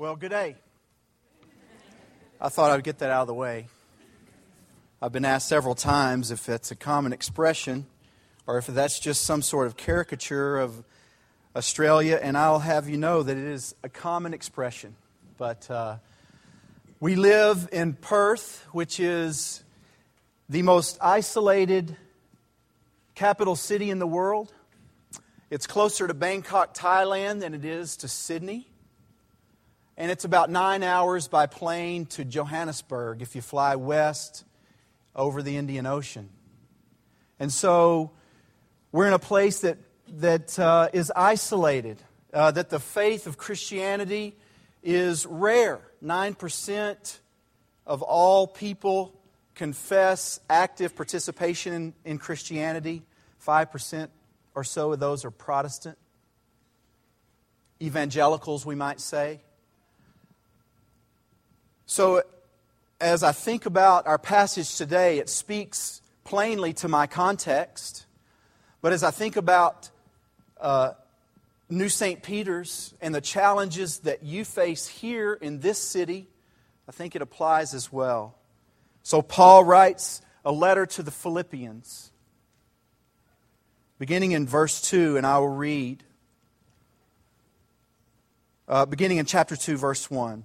Well, good day. I thought I would get that out of the way. I've been asked several times if it's a common expression or if that's just some sort of caricature of Australia, and I'll have you know that it is a common expression. But uh, we live in Perth, which is the most isolated capital city in the world. It's closer to Bangkok, Thailand than it is to Sydney. And it's about nine hours by plane to Johannesburg if you fly west over the Indian Ocean. And so we're in a place that, that uh, is isolated, uh, that the faith of Christianity is rare. 9% of all people confess active participation in, in Christianity, 5% or so of those are Protestant. Evangelicals, we might say. So, as I think about our passage today, it speaks plainly to my context. But as I think about uh, New St. Peter's and the challenges that you face here in this city, I think it applies as well. So, Paul writes a letter to the Philippians, beginning in verse 2, and I will read. Uh, beginning in chapter 2, verse 1.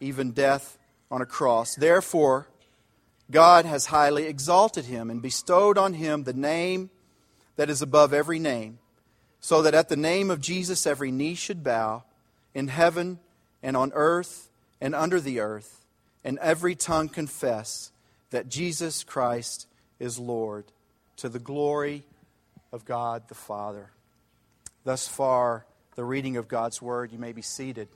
even death on a cross. Therefore, God has highly exalted him and bestowed on him the name that is above every name, so that at the name of Jesus every knee should bow in heaven and on earth and under the earth, and every tongue confess that Jesus Christ is Lord, to the glory of God the Father. Thus far, the reading of God's Word. You may be seated.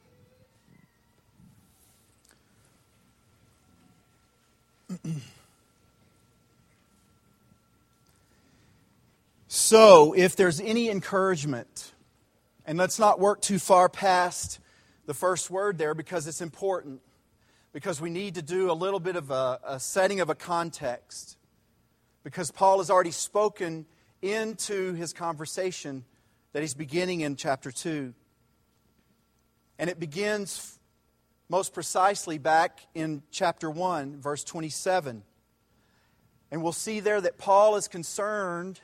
so, if there's any encouragement, and let's not work too far past the first word there because it's important, because we need to do a little bit of a, a setting of a context. Because Paul has already spoken into his conversation that he's beginning in chapter 2. And it begins most precisely back in chapter 1, verse 27. And we'll see there that Paul is concerned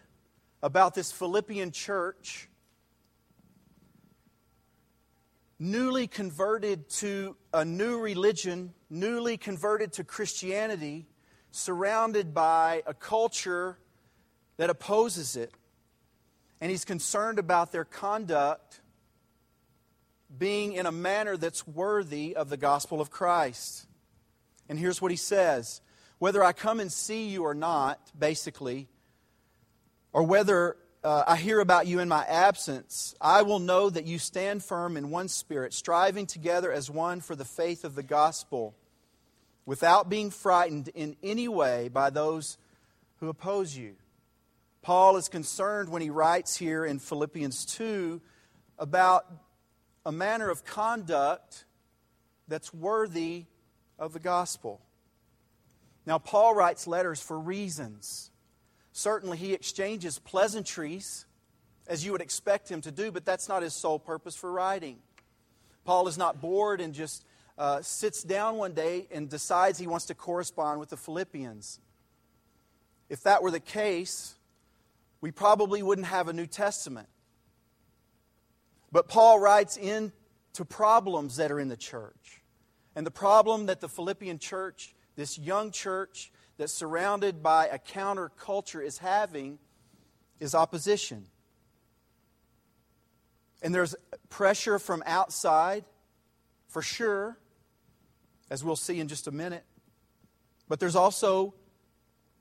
about this Philippian church newly converted to a new religion, newly converted to Christianity, surrounded by a culture that opposes it. And he's concerned about their conduct being in a manner that's worthy of the gospel of Christ. And here's what he says Whether I come and see you or not, basically, or whether uh, I hear about you in my absence, I will know that you stand firm in one spirit, striving together as one for the faith of the gospel, without being frightened in any way by those who oppose you. Paul is concerned when he writes here in Philippians 2 about a manner of conduct that's worthy of the gospel. Now, Paul writes letters for reasons. Certainly, he exchanges pleasantries, as you would expect him to do, but that's not his sole purpose for writing. Paul is not bored and just uh, sits down one day and decides he wants to correspond with the Philippians. If that were the case, we probably wouldn't have a New Testament. But Paul writes into problems that are in the church. And the problem that the Philippian church, this young church that's surrounded by a counterculture is having is opposition. And there's pressure from outside, for sure, as we'll see in just a minute. But there's also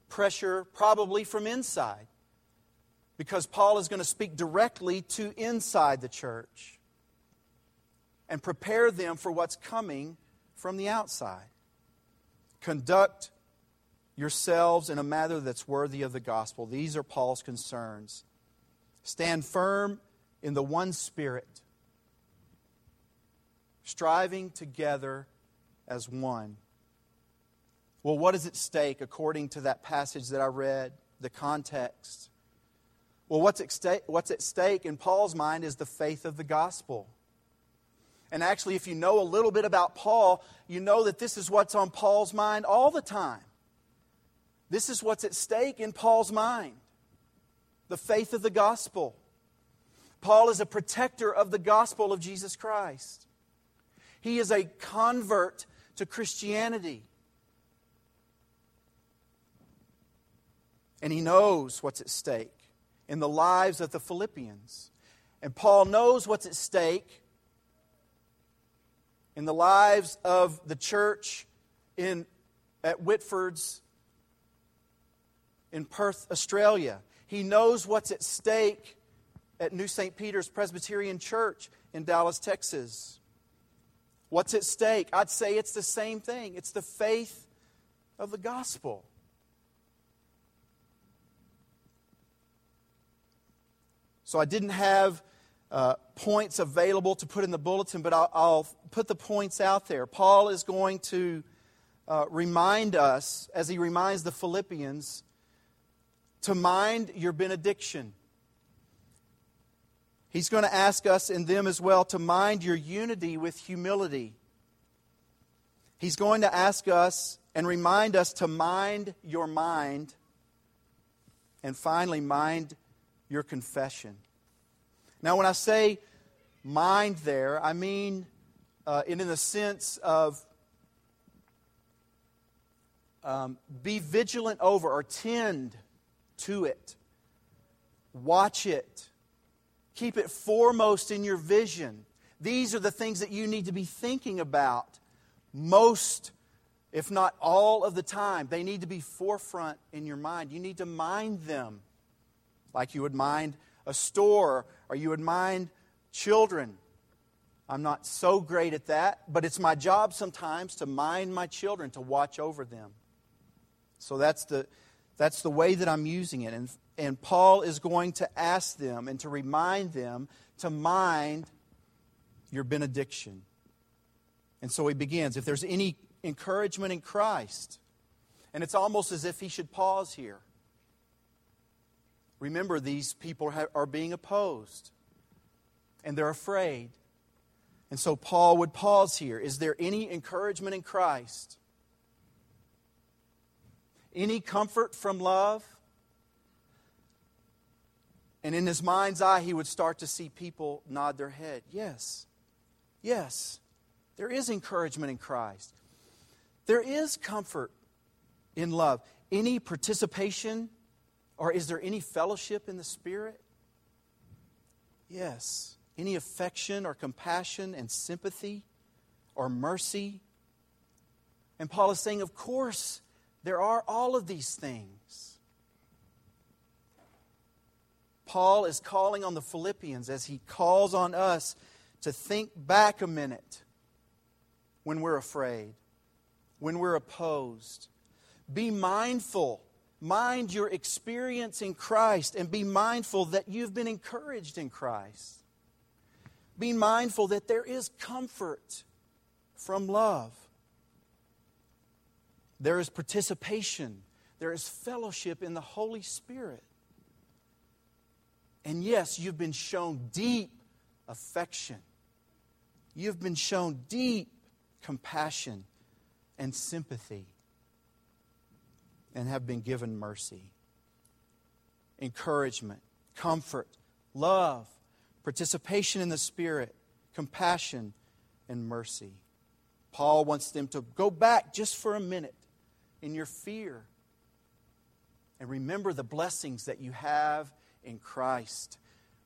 pressure probably from inside, because Paul is going to speak directly to inside the church and prepare them for what's coming from the outside. Conduct yourselves in a manner that's worthy of the gospel. These are Paul's concerns. Stand firm in the one Spirit, striving together as one. Well, what is at stake according to that passage that I read, the context? Well, what's at, stake, what's at stake in Paul's mind is the faith of the gospel. And actually, if you know a little bit about Paul, you know that this is what's on Paul's mind all the time. This is what's at stake in Paul's mind the faith of the gospel. Paul is a protector of the gospel of Jesus Christ. He is a convert to Christianity. And he knows what's at stake in the lives of the Philippians. And Paul knows what's at stake in the lives of the church in, at Whitford's in Perth, Australia. He knows what's at stake at New St. Peter's Presbyterian Church in Dallas, Texas. What's at stake? I'd say it's the same thing it's the faith of the gospel. So I didn't have uh, points available to put in the bulletin, but I'll, I'll, put the points out there. Paul is going to uh, remind us, as he reminds the Philippians, to mind your benediction. He's going to ask us and them as well to mind your unity with humility. He's going to ask us and remind us to mind your mind. And finally, mind your confession. Now, when I say mind there, I mean uh, in the sense of um, be vigilant over or tend to it, watch it, keep it foremost in your vision. These are the things that you need to be thinking about most, if not all of the time. They need to be forefront in your mind. You need to mind them like you would mind a store or you would mind children. I'm not so great at that, but it's my job sometimes to mind my children, to watch over them. So that's the, that's the way that I'm using it. And, and Paul is going to ask them and to remind them to mind your benediction. And so he begins. If there's any encouragement in Christ, and it's almost as if he should pause here. Remember, these people are being opposed and they're afraid. And so Paul would pause here. Is there any encouragement in Christ? Any comfort from love? And in his mind's eye, he would start to see people nod their head. Yes, yes, there is encouragement in Christ. There is comfort in love. Any participation or is there any fellowship in the Spirit? Yes. Any affection or compassion and sympathy or mercy? And Paul is saying, of course, there are all of these things. Paul is calling on the Philippians as he calls on us to think back a minute when we're afraid, when we're opposed. Be mindful mind your experience in Christ and be mindful that you've been encouraged in Christ. Be mindful that there is comfort from love. There is participation. There is fellowship in the Holy Spirit. And yes, you've been shown deep affection. You've been shown deep compassion and sympathy and have been given mercy, encouragement, comfort, love, participation in the Spirit, compassion, and mercy. Paul wants them to go back just for a minute in your fear And remember the blessings that you have in Christ.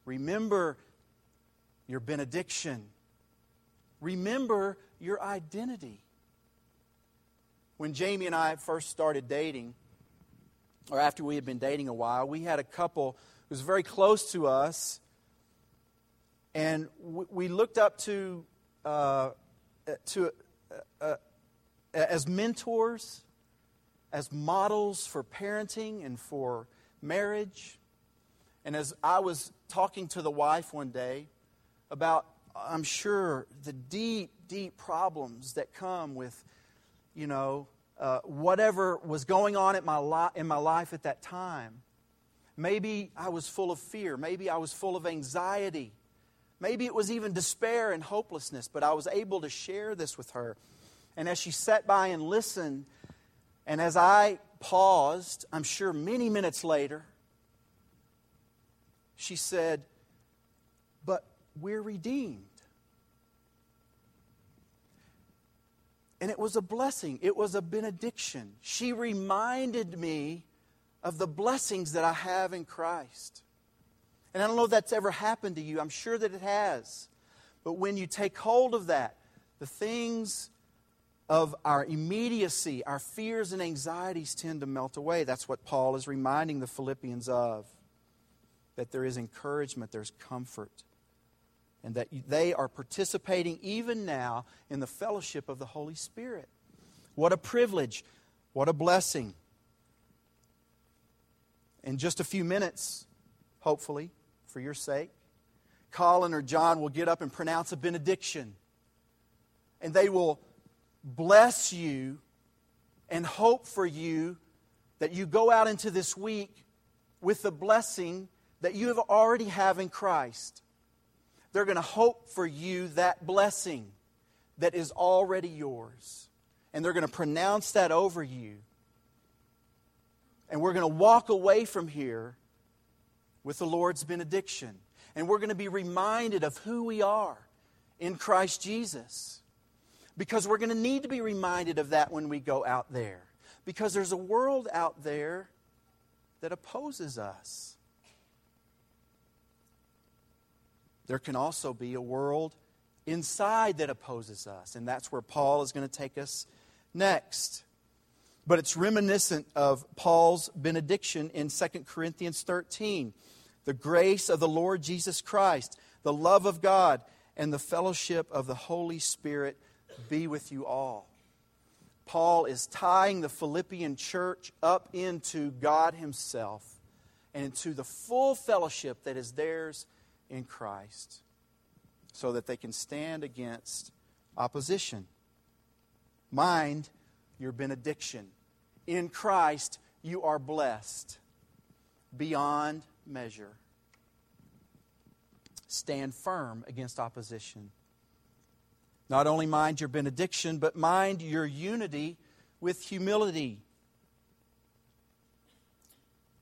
Remember your benediction. Remember your identity. When Jamie and I first started dating, or after we had been dating a while, we had a couple who was very close to us, and we looked up to, uh, to uh, uh, as mentors, as models for parenting and for marriage. And as I was talking to the wife one day about, I'm sure, the deep, deep problems that come with, you know, uh, whatever was going on at my li- in my life at that time. Maybe I was full of fear. Maybe I was full of anxiety. Maybe it was even despair and hopelessness, but I was able to share this with her. And as she sat by and listened, and as I paused, I'm sure many minutes later, she said, But we're redeemed. And it was a blessing, it was a benediction. She reminded me of the blessings that I have in Christ. And I don't know if that's ever happened to you. I'm sure that it has. But when you take hold of that, the things of our immediacy, our fears and anxieties tend to melt away. That's what Paul is reminding the Philippians of. That there is encouragement, there's comfort and that they are participating even now in the fellowship of the Holy Spirit. What a privilege! What a blessing. In just a few minutes, hopefully, for your sake, Colin or John will get up and pronounce a benediction. And they will bless you and hope for you that you go out into this week with the blessing that you have already have in Christ. They're going to hope for you that blessing that is already yours. And they're going to pronounce that over you. And we're going to walk away from here with the Lord's benediction. And we're going to be reminded of who we are in Christ Jesus. Because we're going to need to be reminded of that when we go out there. Because there's a world out there that opposes us. There can also be a world inside that opposes us. And that's where Paul is going to take us next. But it's reminiscent of Paul's benediction in 2 Corinthians 13 the grace of the Lord Jesus Christ, the love of God, and the fellowship of the Holy Spirit be with you all. Paul is tying the Philippian church up into God Himself and into the full fellowship that is theirs in Christ so that they can stand against opposition. Mind your benediction. In Christ, you are blessed beyond measure. Stand firm against opposition. Not only mind your benediction, but mind your unity with humility.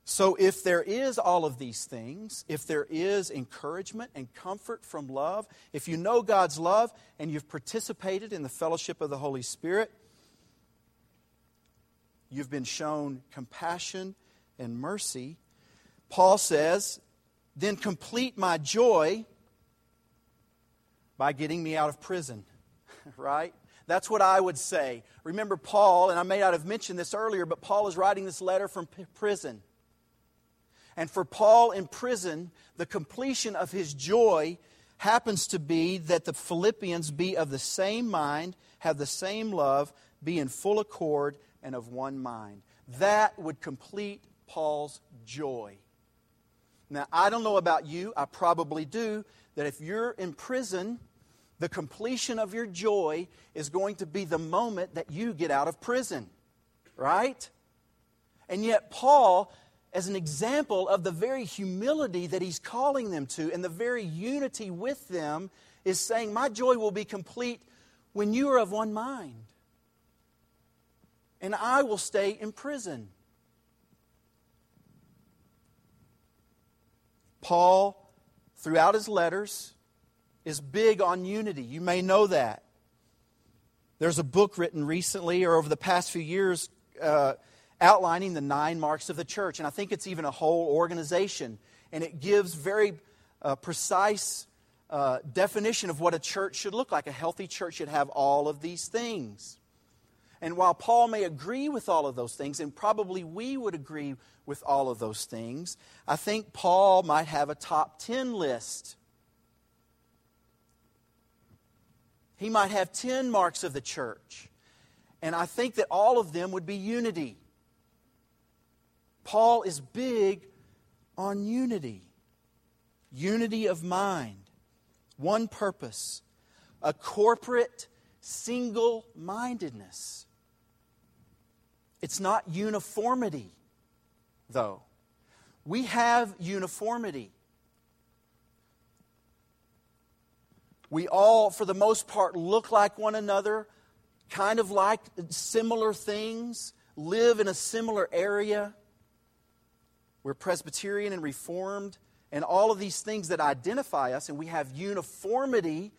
So, if there is all of these things, if there is encouragement and comfort from love, if you know God's love and you've participated in the fellowship of the Holy Spirit, you've been shown compassion and mercy, Paul says, then complete my joy by getting me out of prison, right? That's what I would say. Remember, Paul, and I may not have mentioned this earlier, but Paul is writing this letter from prison. And for Paul in prison, the completion of his joy happens to be that the Philippians be of the same mind, have the same love, be in full accord, and of one mind. That would complete Paul's joy. Now, I don't know about you, I probably do, that if you're in prison, the completion of your joy is going to be the moment that you get out of prison, right? And yet, Paul as an example of the very humility that he's calling them to and the very unity with them is saying, My joy will be complete when you are of one mind. And I will stay in prison. Paul, throughout his letters, is big on unity. You may know that. There's a book written recently or over the past few years uh, outlining the nine marks of the church. And I think it's even a whole organization. And it gives very uh, precise uh, definition of what a church should look like. A healthy church should have all of these things. And while Paul may agree with all of those things, and probably we would agree with all of those things, I think Paul might have a top 10 list. He might have 10 marks of the church. And I think that all of them would be unity. Paul is big on unity unity of mind, one purpose, a corporate single mindedness. It's not uniformity, though. We have uniformity. We all, for the most part, look like one another, kind of like similar things, live in a similar area. We're Presbyterian and Reformed, and all of these things that identify us, and we have uniformity.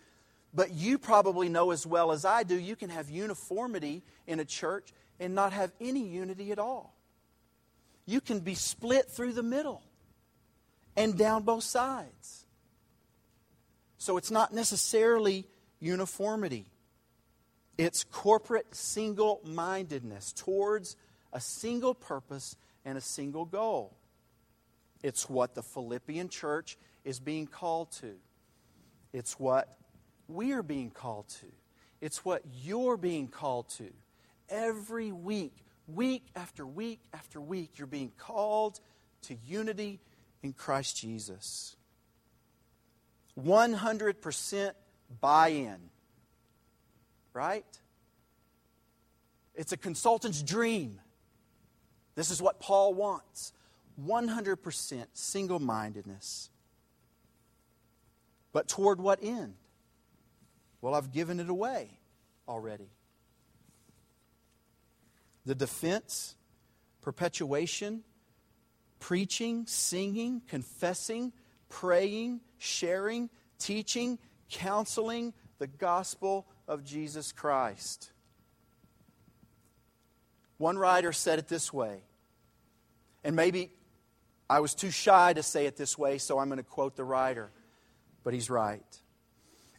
But you probably know as well as I do, you can have uniformity in a church and not have any unity at all. You can be split through the middle and down both sides. So it's not necessarily uniformity, it's corporate single mindedness towards a single purpose and a single goal. It's what the Philippian church is being called to. It's what we're being called to. It's what you're being called to. Every week, week after week after week, you're being called to unity in Christ Jesus. 100% buy in. Right? It's a consultant's dream. This is what Paul wants 100% single mindedness. But toward what end? Well, I've given it away already. The defense, perpetuation, preaching, singing, confessing, praying, sharing, teaching, counseling the gospel of Jesus Christ. One writer said it this way, and maybe I was too shy to say it this way, so I'm going to quote the writer, but he's right.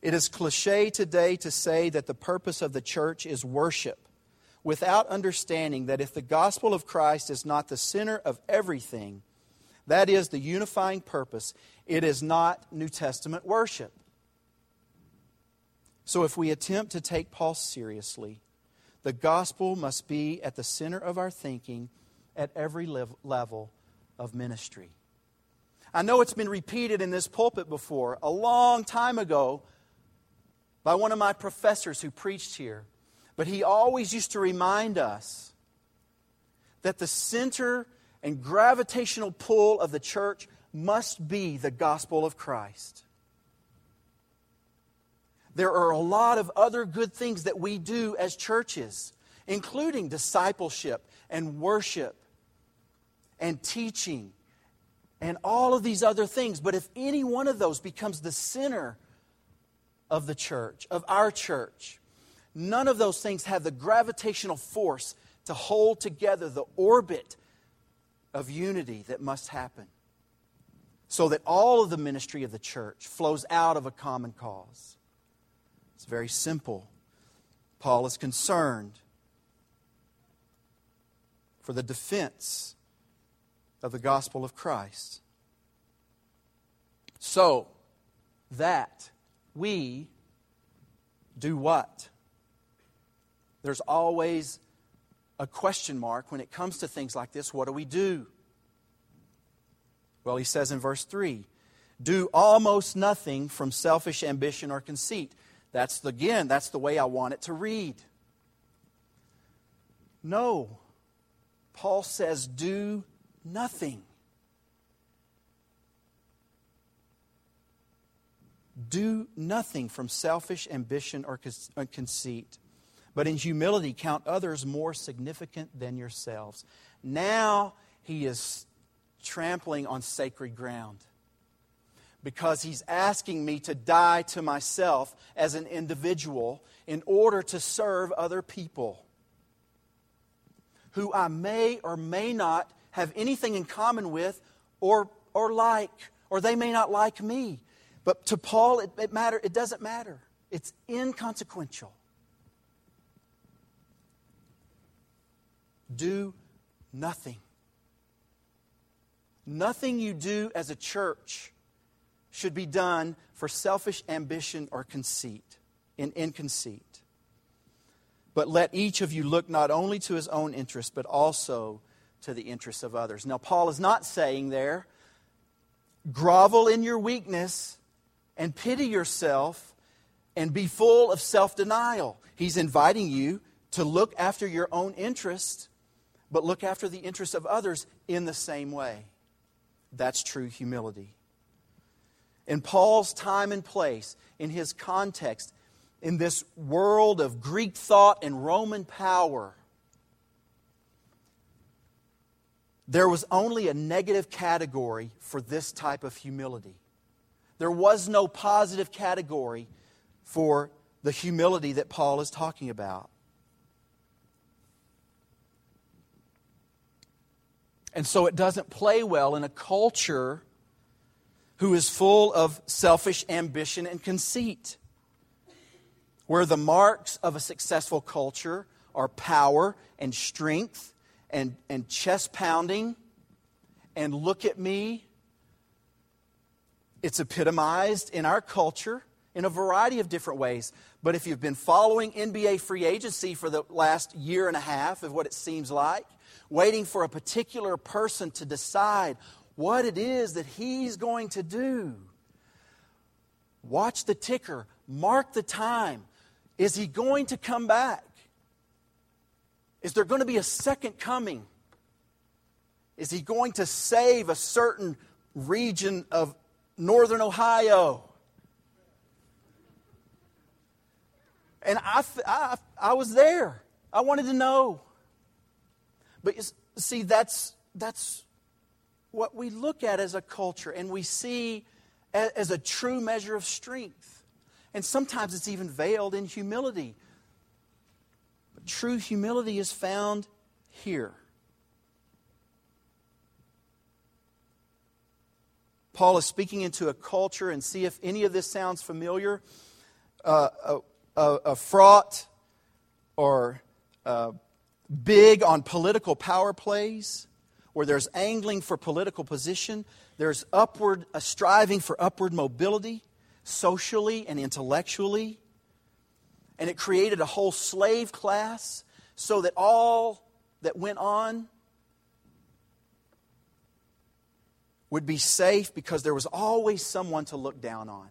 It is cliche today to say that the purpose of the church is worship without understanding that if the gospel of Christ is not the center of everything, that is the unifying purpose, it is not New Testament worship. So if we attempt to take Paul seriously, the gospel must be at the center of our thinking at every level of ministry. I know it's been repeated in this pulpit before. A long time ago, by one of my professors who preached here, but he always used to remind us that the center and gravitational pull of the church must be the gospel of Christ. There are a lot of other good things that we do as churches, including discipleship and worship and teaching and all of these other things. But if any one of those becomes the center of the church, of our church, none of those things have the gravitational force to hold together the orbit of unity that must happen so that all of the ministry of the church flows out of a common cause. It's very simple. Paul is concerned for the defense of the gospel of Christ. So that we do what? There's always a question mark when it comes to things like this. What do we do? Well, he says in verse 3 do almost nothing from selfish ambition or conceit. That's the, again, that's the way I want it to read. No. Paul says, do nothing. Do nothing from selfish ambition or uh, conceit, but in humility count others more significant than yourselves. Now he is trampling on sacred ground because he's asking me to die to myself as an individual in order to serve other people. who I may or may not have anything in common with or, or like, or they may not like me. But to Paul, it, it, matter, it doesn't matter. It's inconsequential. Do nothing. Nothing you do as a church should be done for selfish ambition or conceit, in, in conceit. But let each of you look not only to his own interest, but also to the interests of others. Now, Paul is not saying there, grovel in your weakness and pity yourself and be full of self denial. He's inviting you to look after your own interest, but look after the interests of others in the same way. That's true humility. In Paul's time and place, in his context, in this world of Greek thought and Roman power, there was only a negative category for this type of humility. There was no positive category for the humility that Paul is talking about. And so it doesn't play well in a culture who is full of selfish ambition and conceit, where the marks of a successful culture are power and strength and, and chest pounding and look at me. It's epitomized in our culture in a variety of different ways. But if you've been following NBA free agency for the last year and a half, of what it seems like, waiting for a particular person to decide what it is that he's going to do, watch the ticker, mark the time. Is he going to come back? Is there going to be a second coming? Is he going to save a certain region of northern Ohio? And I, I, I was there. I wanted to know. But see, that's, that's what we look at as a culture and we see as, as a true measure of strength. And sometimes it's even veiled in humility. True humility is found here. Paul is speaking into a culture, and see if any of this sounds familiar. Uh, a, a, a, fraught or uh, big on political power plays, where there's angling for political position, there's upward a striving for upward mobility, socially and intellectually, and it created a whole slave class, so that all that went on would be safe because there was always someone to look down on.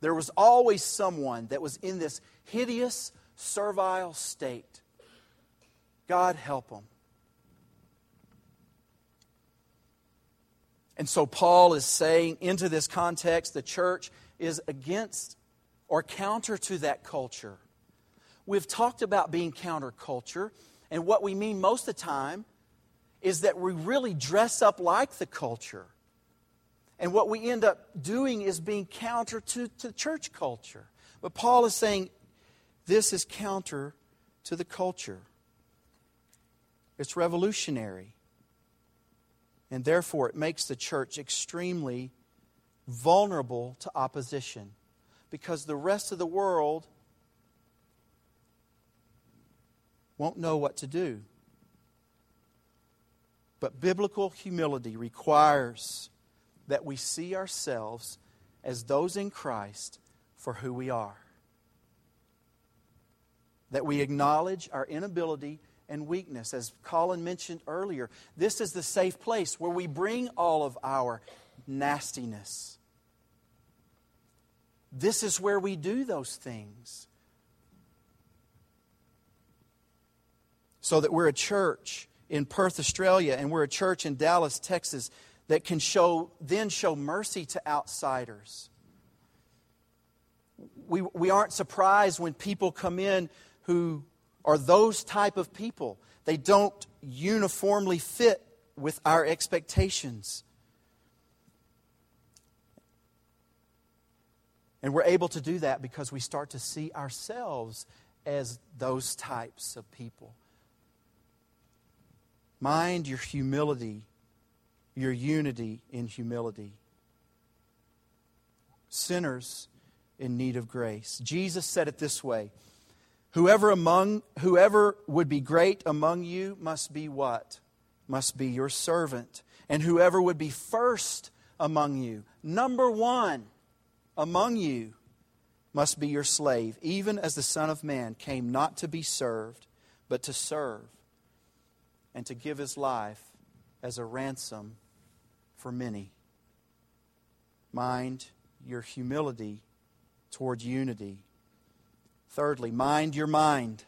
There was always someone that was in this hideous, servile state. God help them. And so Paul is saying, into this context, the church is against or counter to that culture. We've talked about being counterculture, and what we mean most of the time is that we really dress up like the culture. And what we end up doing is being counter to, to church culture. But Paul is saying this is counter to the culture. It's revolutionary. And therefore, it makes the church extremely vulnerable to opposition because the rest of the world won't know what to do. But biblical humility requires that we see ourselves as those in Christ for who we are. That we acknowledge our inability and weakness. As Colin mentioned earlier, this is the safe place where we bring all of our nastiness. This is where we do those things. So that we're a church in Perth, Australia, and we're a church in Dallas, Texas, that can show, then show mercy to outsiders. We, we aren't surprised when people come in who are those type of people. They don't uniformly fit with our expectations. And we're able to do that because we start to see ourselves as those types of people Mind your humility, your unity in humility. Sinners in need of grace. Jesus said it this way Whoever among whoever would be great among you must be what? Must be your servant. And whoever would be first among you, number one among you, must be your slave, even as the Son of Man came not to be served, but to serve, and to give his life as a ransom for many. Mind your humility toward unity. Thirdly, mind your mind.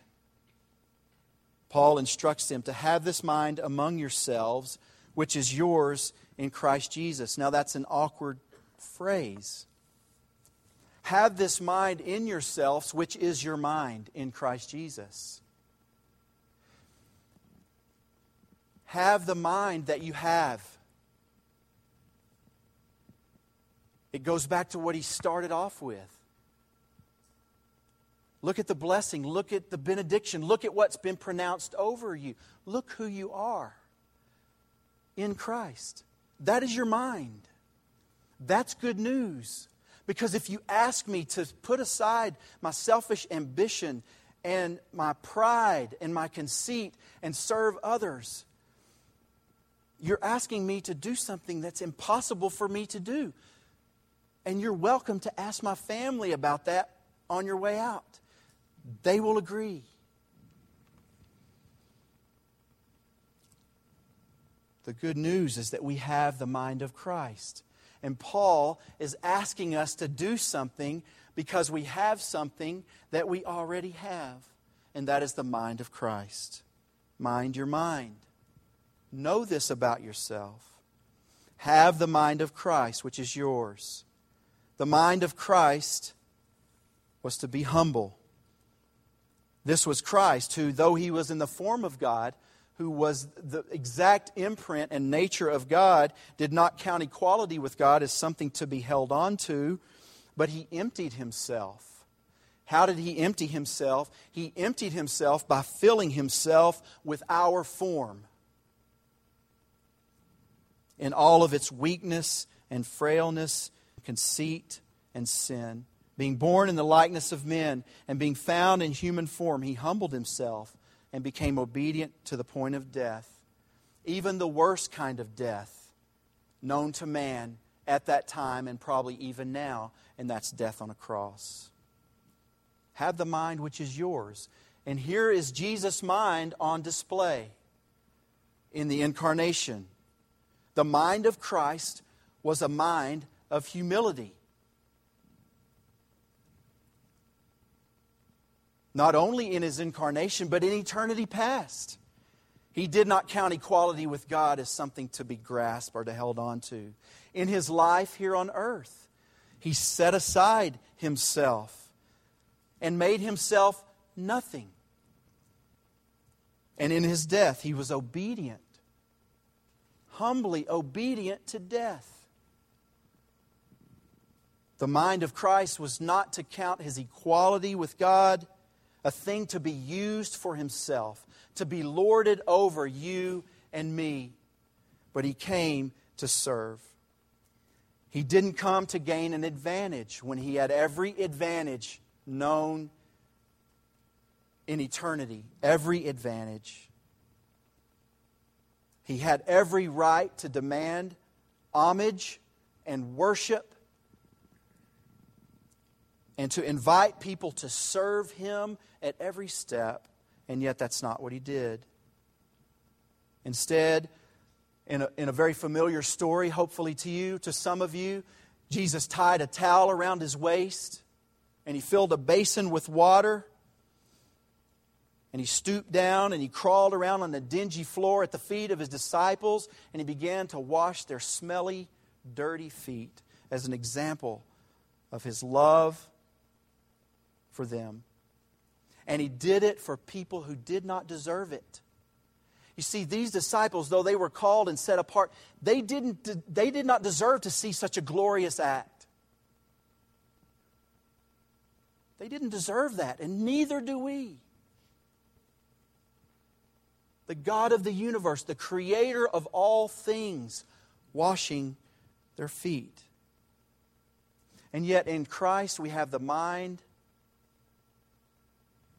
Paul instructs them to have this mind among yourselves, which is yours in Christ Jesus. Now, that's an awkward phrase. Have this mind in yourselves, which is your mind in Christ Jesus. Have the mind that you have. It goes back to what he started off with. Look at the blessing. Look at the benediction. Look at what's been pronounced over you. Look who you are in Christ. That is your mind. That's good news. Because if you ask me to put aside my selfish ambition and my pride and my conceit and serve others, you're asking me to do something that's impossible for me to do. And you're welcome to ask my family about that on your way out. They will agree. The good news is that we have the mind of Christ. And Paul is asking us to do something because we have something that we already have, and that is the mind of Christ. Mind your mind. Know this about yourself. Have the mind of Christ, which is yours. The mind of Christ was to be humble. This was Christ, who, though he was in the form of God, who was the exact imprint and nature of God, did not count equality with God as something to be held on to, but he emptied himself. How did he empty himself? He emptied himself by filling himself with our form in all of its weakness and frailness, conceit and sin. Being born in the likeness of men and being found in human form, he humbled himself and became obedient to the point of death, even the worst kind of death known to man at that time and probably even now, and that's death on a cross. Have the mind which is yours. And here is Jesus' mind on display in the incarnation. The mind of Christ was a mind of humility. Not only in his incarnation, but in eternity past. He did not count equality with God as something to be grasped or to held on to. In his life here on earth, he set aside himself and made himself nothing. And in his death, he was obedient, humbly obedient to death. The mind of Christ was not to count his equality with God a thing to be used for himself, to be lorded over you and me. But he came to serve. He didn't come to gain an advantage when he had every advantage known in eternity, every advantage. He had every right to demand homage and worship and to invite people to serve him at every step, and yet that's not what he did. Instead, in a, in a very familiar story, hopefully to you, to some of you, Jesus tied a towel around his waist and he filled a basin with water and he stooped down and he crawled around on the dingy floor at the feet of his disciples and he began to wash their smelly, dirty feet as an example of his love for them. And he did it for people who did not deserve it. You see, these disciples, though they were called and set apart, they, didn't, they did not deserve to see such a glorious act. They didn't deserve that, and neither do we. the God of the universe, the creator of all things, washing their feet. And yet in Christ we have the mind,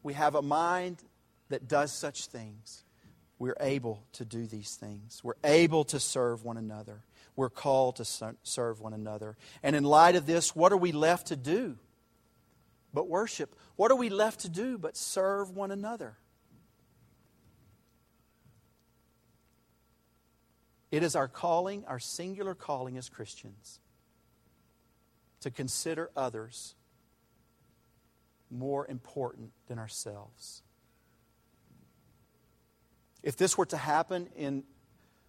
we have a mind that does such things. We're able to do these things. We're able to serve one another. We're called to serve one another. And in light of this, what are we left to do but worship? What are we left to do but serve one another? It is our calling, our singular calling as Christians, to consider others more important than ourselves. If this were to happen in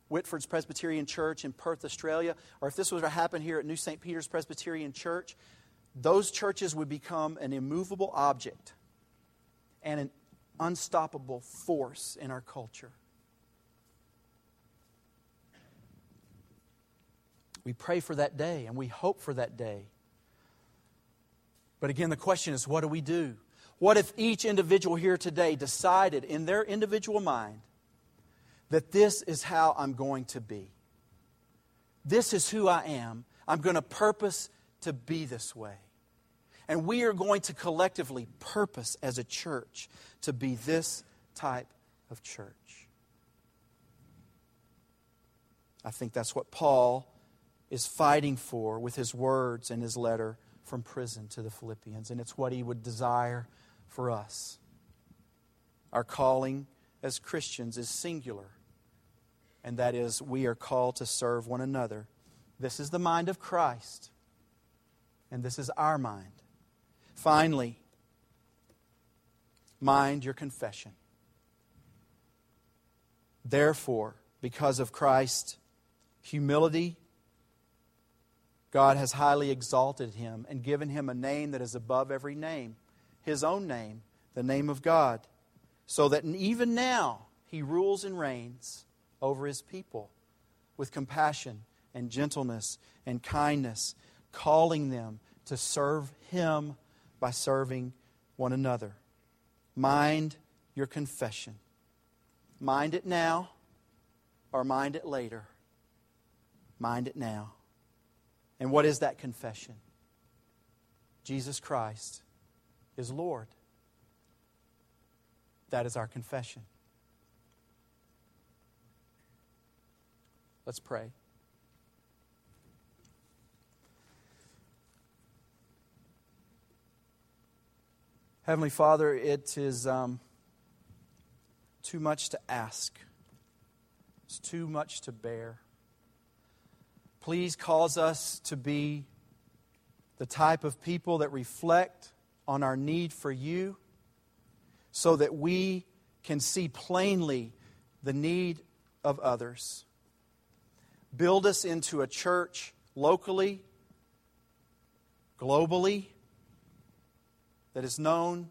Whitford's Presbyterian Church in Perth, Australia, or if this were to happen here at New St. Peter's Presbyterian Church, those churches would become an immovable object and an unstoppable force in our culture. We pray for that day and we hope for that day. But again, the question is what do we do? What if each individual here today decided in their individual mind that this is how I'm going to be? This is who I am. I'm going to purpose to be this way. And we are going to collectively purpose as a church to be this type of church. I think that's what Paul is fighting for with his words in his letter from prison to the Philippians. And it's what he would desire for us. Our calling as Christians is singular, and that is we are called to serve one another. This is the mind of Christ, and this is our mind. Finally, mind your confession. Therefore, because of Christ's humility God has highly exalted him and given him a name that is above every name, his own name, the name of God, so that even now he rules and reigns over his people with compassion and gentleness and kindness, calling them to serve him by serving one another. Mind your confession. Mind it now or mind it later. Mind it now. And what is that confession? Jesus Christ is Lord. That is our confession. Let's pray. Heavenly Father, it is um, too much to ask, it's too much to bear. Please cause us to be the type of people that reflect on our need for you so that we can see plainly the need of others. Build us into a church locally, globally, that is known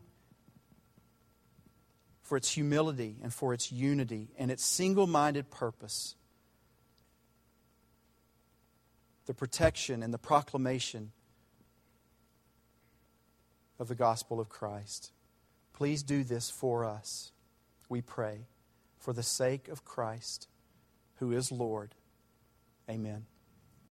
for its humility and for its unity and its single minded purpose the protection and the proclamation of the gospel of Christ. Please do this for us, we pray, for the sake of Christ, who is Lord. Amen.